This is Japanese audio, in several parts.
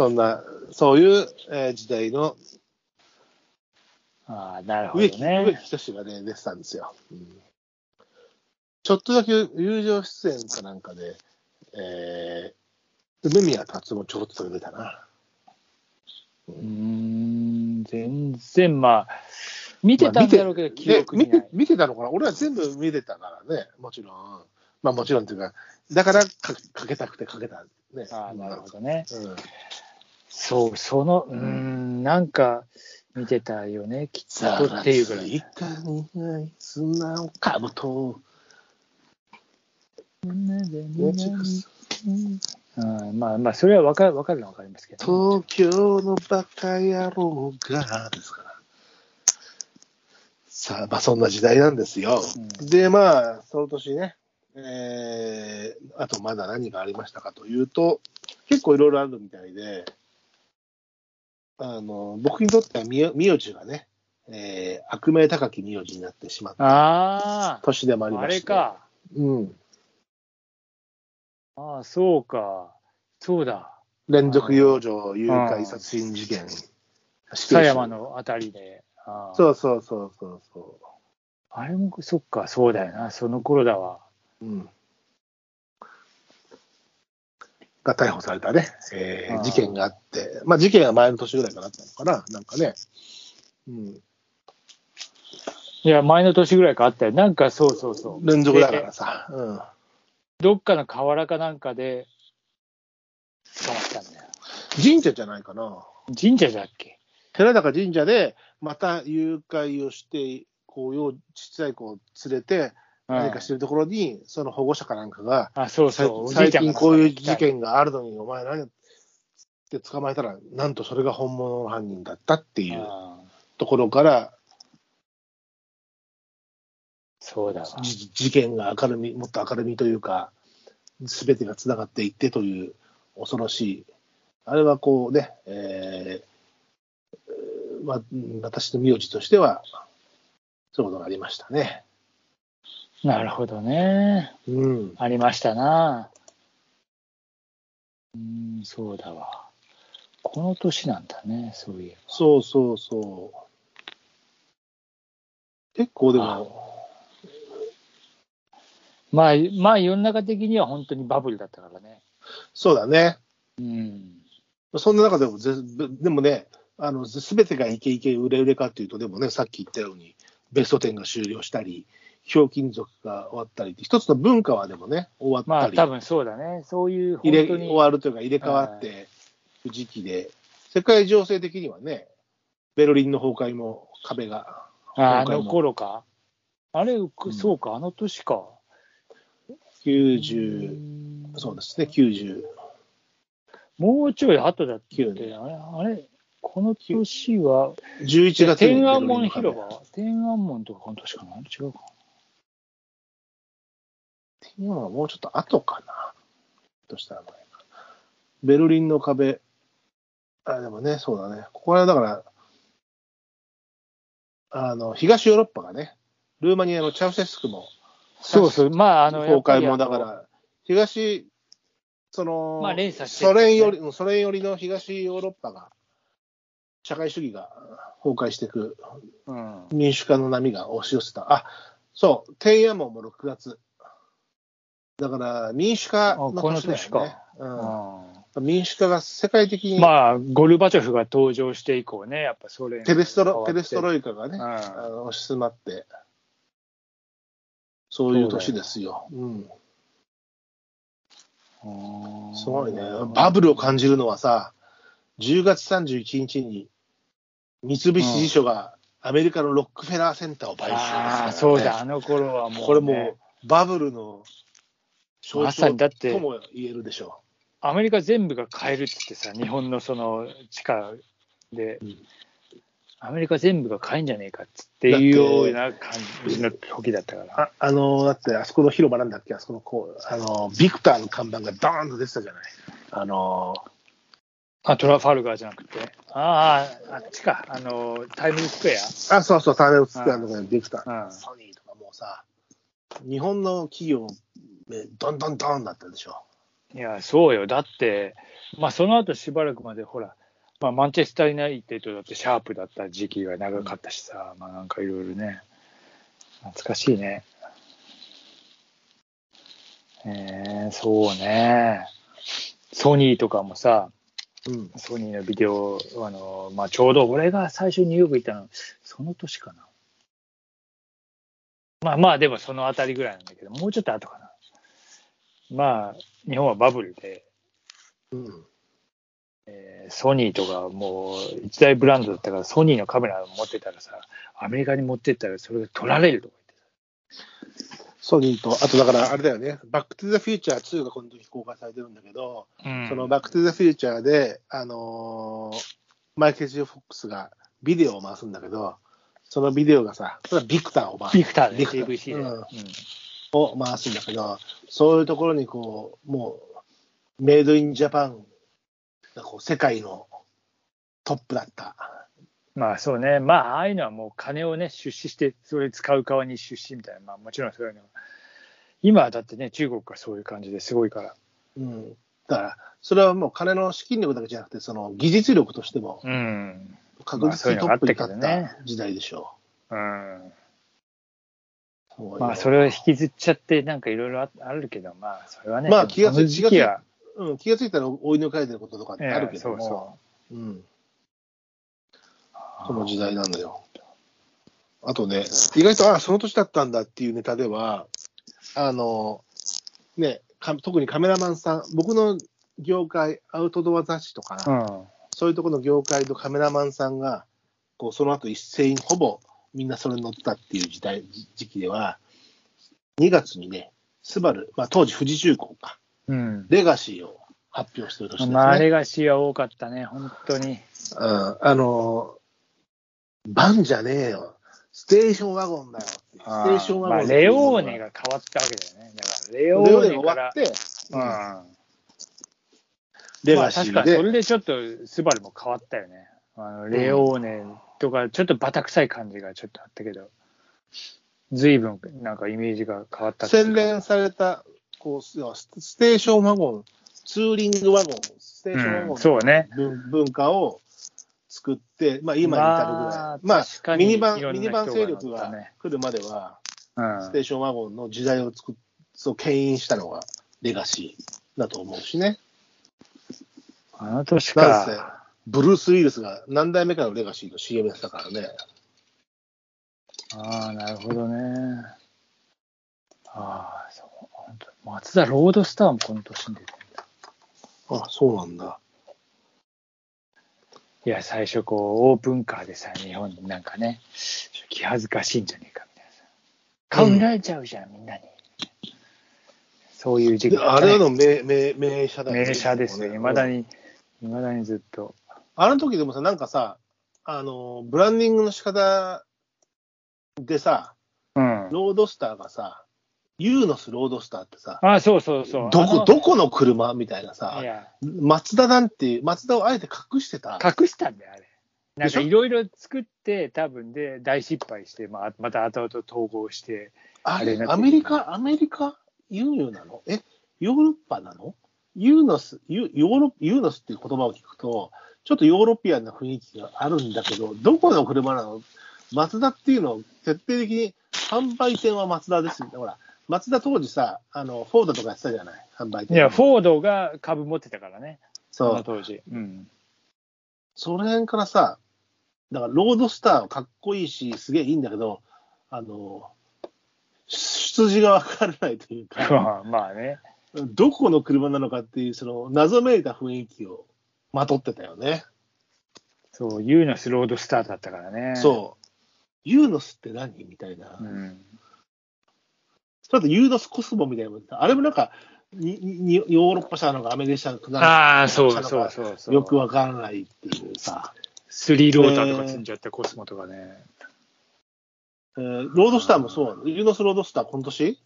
そんな、そういう、えー時代のああ、なるほど植木、植ね。木仁がね、出てたんですよ。うんちょっとだけ友情出演かなんかで、えー、梅宮達もちょろっと出たな。うーん、全然まあ、見てたんだろうけど、記憶にないで見て。見てたのかな？俺は全部見てたからね、もちろん。まあもちろんというか、だからかかけたくてかけた。ね。ああ、なるほどね。うんそう、その、うーん、なんか、見てたよね、きっとっていうぐらい。いかにない砂をかぶと。うん、まあまあ、それは分かる、分かるのは分かりますけど、東京のバカ野郎が、ですから。さあ、まあそんな時代なんですよ。うんで、まあ、その年ね、えー、あとまだ何がありましたかというと、結構いろいろあるみたいで、あの、僕にとっては名名字がね、えー、悪名高き名字になってしまったあ年でもああ、ありまして。れか。うん。ああ、そうか。そうだ。連続幼女誘拐殺人事件。狭山のあたりで。ああそうそうそうそうそあれも、そっか、そうだよな。その頃だわ。う。うん。が逮捕されたね、えー事件があって、まあ事件は前の年ぐらいからあったのかな、なんかね。うん。いや、前の年ぐらいかあったよ。なんか、そうそうそう。連続だからさ。うん。どっかの河原かなんかで捕まったんだよ。神社じゃないかな。神社だっけ？寺高神社で、また誘拐をして、こう、幼ちっちゃい子を連れて、何かしてるところに、その保護者かなんかが、あ、そう最そう。最近こういう事件があるのに、お前何やって捕まえたら、なんとそれが本物の犯人だったっていうところから、そうだ事件が明るみ、もっと明るみというか、すべてがつながっていってという恐ろしい、あれはこうね、えーえーま私の名字としては、そういうことがありましたね。なるほどね。うん。ありましたな。うん、そうだわ。この年なんだね、そういえば。そうそうそう。結構でも、まあ、まあ、世の中的には本当にバブルだったからね。そうだね。うん。そんな中でもぜ、でもね、あの、すべてがイケイケ売れ売れかっていうと、でもね、さっき言ったように、ベスト10が終了したり、ひょうきん族が終わったり一つの文化はでもね、終わったり、まあ、多分そうだね。そういう本入れ。終わるというか、入れ替わってい。く時期で、世界情勢的にはね、ベルリンの崩壊も壁が、ああの頃か？あれ、ん。そうか、あの年か。90、そうですね、90、もうちょい後だって、9あれ、あれ、この年は、11月に天安門広場？天安門とかこの年かな？違うか。天安門はもうちょっと後かな。としたら前かベルリンの壁。あ、でもね、そうだね。ここはだから、あの、東ヨーロッパがね、ルーマニアのチャウセスクも、そうそう、まあ、あの、崩壊もだから、東、その、まあ連鎖してソ連より、ソ連寄りの東ヨーロッパが、社会主義が崩壊していく、うん。民主化の波が押し寄せた。あ、そう、天安門も6月。だから、民主化のあこの年だよね。うん、民主化が世界的に、まあ、ゴルバチョフが登場して以降ね、やっぱソ連ペレストロペ変わって。レストロイカがね、うん。あの押し進まって、そういう年ですよ。うん、うん。すごいね。バブルを感じるのはさ、10月31日に三菱地所がアメリカのロックフェラーセンターを買収ですから、ね。ああ、そうだ、あの頃はもう、ね。これもうバブルの象まさにだって徴とも言えるでしょアメリカ全部が買えるって言ってさ、日本のその地下で、うんアメリカ全部が買えんじゃねえかっつっていうような感じの時だったから。ああの、だってあそこの広場なんだっけ、あそこのこう、あの、ビクターの看板がドーンと出てたじゃない。あの、あ、トラファルガーじゃなくて。ああ、あっちか。あの、タイムズスクエあ、そうそう、ターネルスクエアのとこにビクター、うんソニーとかもうさ、日本の企業、ね、どんどんどんだったでしょ。ア。いや、そうよ。だって、まあ、その後しばらくまで、ほら、まあ、マンチェスター・ユナイテッドだってシャープだった時期が長かったしさ、まあ、なんかいろいろね、懐かしいね。えー、そうね。ソニーとかもさ、うん。ソニーのビデオ、あの、まあ、ちょうど俺が最初にニューヨーク行ったの、その年かな。まあまあ、でもそのあたりぐらいなんだけど、もうちょっと後かな。まあ、日本はバブルで、うん。えーソニーとかもう一大ブランドだったから、ソニーのカメラを持ってたらさ、アメリカに持ってったらそれが盗られるとかソニーと、あとだからあれだよね、バック・トゥ・ザ・フューチャー2がこの時公開されてるんだけど、言って。そのバック・トゥ・ザ・フューチャーで、あのーマイケル・ジェフォックスがビデオを回すんだけど、そのビデオがさ、それはビクターを回す。ビクターで、ビクター TVC で。うんうんを回すんだけど、そういうところにこう、もう、メイドインジャパンがこう世界のトップだった。まあそうね、まあああいうのはもう金をね、出資して、それ使う側に出資みたいな、まあもちろんそういうのは。今はだってね、中国がそういう感じですごいから。うん。だから、それはもう金の資金力だけじゃなくて、その技術力としてもうん。確実にトップに立った時代でしょうん。う。すごいよまあそれを引きずっちゃって、なんかいろいろああるけど、まあそれはね、まあ気がつこの時期は、うん、気がついたら追い抜かれてることとかってあるけど。ええそうも、そう。ん、その時代なんだよ。あとね、意外と、あその年だったんだっていうネタでは、あの、ね、か特にカメラマンさん、僕の業界、アウトドア雑誌とかな、うん。そういうところの業界とカメラマンさんが、こうその後一斉にほぼみんなそれに乗ったっていう時代時時期では、2月にね、スバル、まあ、当時富士重工か、うん。レガシーを発表してる年ですね。まあレガシーは多かったね、本当に。うん、あの、バンじゃねえよ。ステーションワゴンだよ。ステーションワゴンまあ、レオーネが変わったわけだよね。だからレオーネが。終わって、うん。レまあガシーで、確かにそれでちょっとスバルも変わったよね。あのレオーネとか、ちょっとバタ臭い感じがちょっとあったけど、随分なんかイメージが変わったっ洗練された、こう、スステーションワゴン、ツーリングワゴン、ステーションワゴンうんそうねの文文化を作って、まあ今に至るぐらい。まあミニバン、ミニバン勢力人が来るまでは、うんステーションワゴンの時代を作っ、そう、牽引したのがレガシーだと思うしね。あの年か。ブルース・ウィルスが何代目かのレガシーの CM やってたからね。ああ、なるほどね。ああ、そう。本当松田ロードスターもこの年に出てるんだ。あ、そうなんだ。いや、最初こう、オープンカーでさ、日本になんかね、気恥ずかしいんじゃねえかみたいなさ。顔見られちゃうじゃん、みんなに。そういう時期であれはの名名名車だよね。名車ですよ。いまだに、いまだにずっと。あの時でもさ、なんかさ、あの、ブランディングの仕方でさ、うん。ロードスターがさ、ユーノスロードスターってさ、あ、そうそうそう。どこ、どこの車みたいないさ、や、マツダなんて、マツダをあえて隠してた。隠したんだよ、あれ。なんかいろいろ作って、多分で大失敗して、まあ、また後々統合して、あれ、アメリカ、アメリカ、ユーノなの？え、ヨーロッパなの？ユーノス、ユヨーロユーノスっていう言葉を聞くと、ちょっとヨーロピアンな雰囲気があるんだけど、どこの車なの？マツダっていうのを徹底的に販売店はマツダですよね。ほら、マツダ当時さ、あの、フォードとかやってたじゃない？販売店。いや、フォードが株持ってたからね、そそう。の当時。うん。その辺からさ、だからロードスターはかっこいいし、すげえいいんだけど、あの、出自がわからないというか、まあね。どこの車なのかっていう、その謎めいた雰囲気をまとってたよね。そう、ユーナスロードスターだったからね。そう。ユーノスって何？みたいな。う。ん。ちょっとユーノスコスモみたいなのあれもなんか、ににヨーロッパ車なのかアメリカ車なのかああ、そうそうそうそう。よくわからないっていうさ。スリーローターとか積んじゃったコスモとかね。えーロードスターもそうなの？ユーノスロードスターこの年？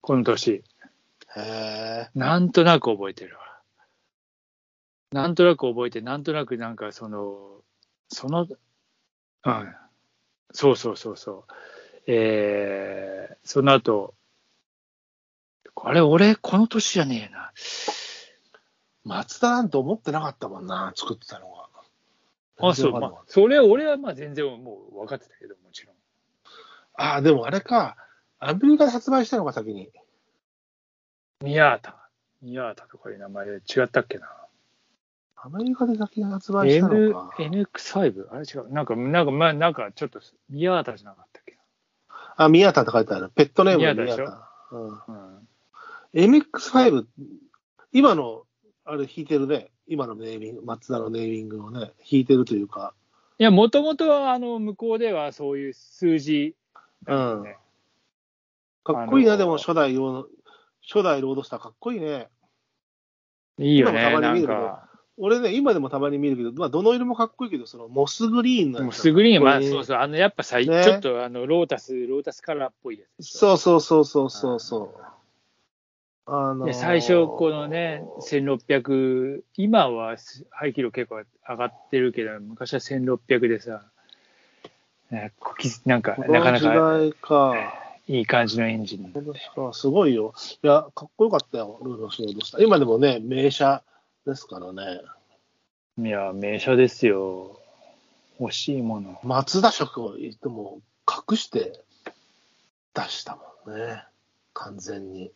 この年。へえ。なんとなく覚えてるわ。なんとなく覚えて、なんとなくなんかその、その、うん。そうそうそうそう。えー、その後、あれ、俺、この年じゃねえな。松田なんて思ってなかったもんな、作ってたのが。あ、そう、まあそれは俺はまあ全然もう分かってたけど、もちろん。たあ、でもあれか、アメリカで発売したのが先に。宮畑。宮畑とかいう名前で違ったっけな。アメリカで先に発売した N のか。NX5? あれ違う。なんか、なんか、まあ、なんかちょっと、宮畑じゃなかったっけあ、宮田って書いてある。ペットネーム宮田でしょ？うん。な。うん。MX5、今の、あれ弾いてるね。今のネーミング、松田のネーミングをね、弾いてるというか。いや、もともとは、あの、向こうではそういう数字、うん。ねかっこいいな、あのーでも初代ロード、初代ロードスターかっこいいね。いいよね、たまに見るけどか。俺ね、今でもたまに見るけど、まあ、どの色もかっこいいけど、そのモスグリーンのやつもうスグリーン、まあ、そうそう、あの、やっぱさ、ねちょっと、あの、ロータス、ロータスカラーっぽいやつ。そうそうそうそうそうそう。あのーで最初、このね、1600、今は排気量結構上がってるけど、昔は1600でさ、ねこきなんか、こなかなの時か代か。いい感じのエンジン。すごいよ。いや、かっこよかったよ、ルードスロードスター。今でもね、名車ですからね。いや、名車ですよ。欲しいもの。松田色を言っても隠して出したもんね。完全に。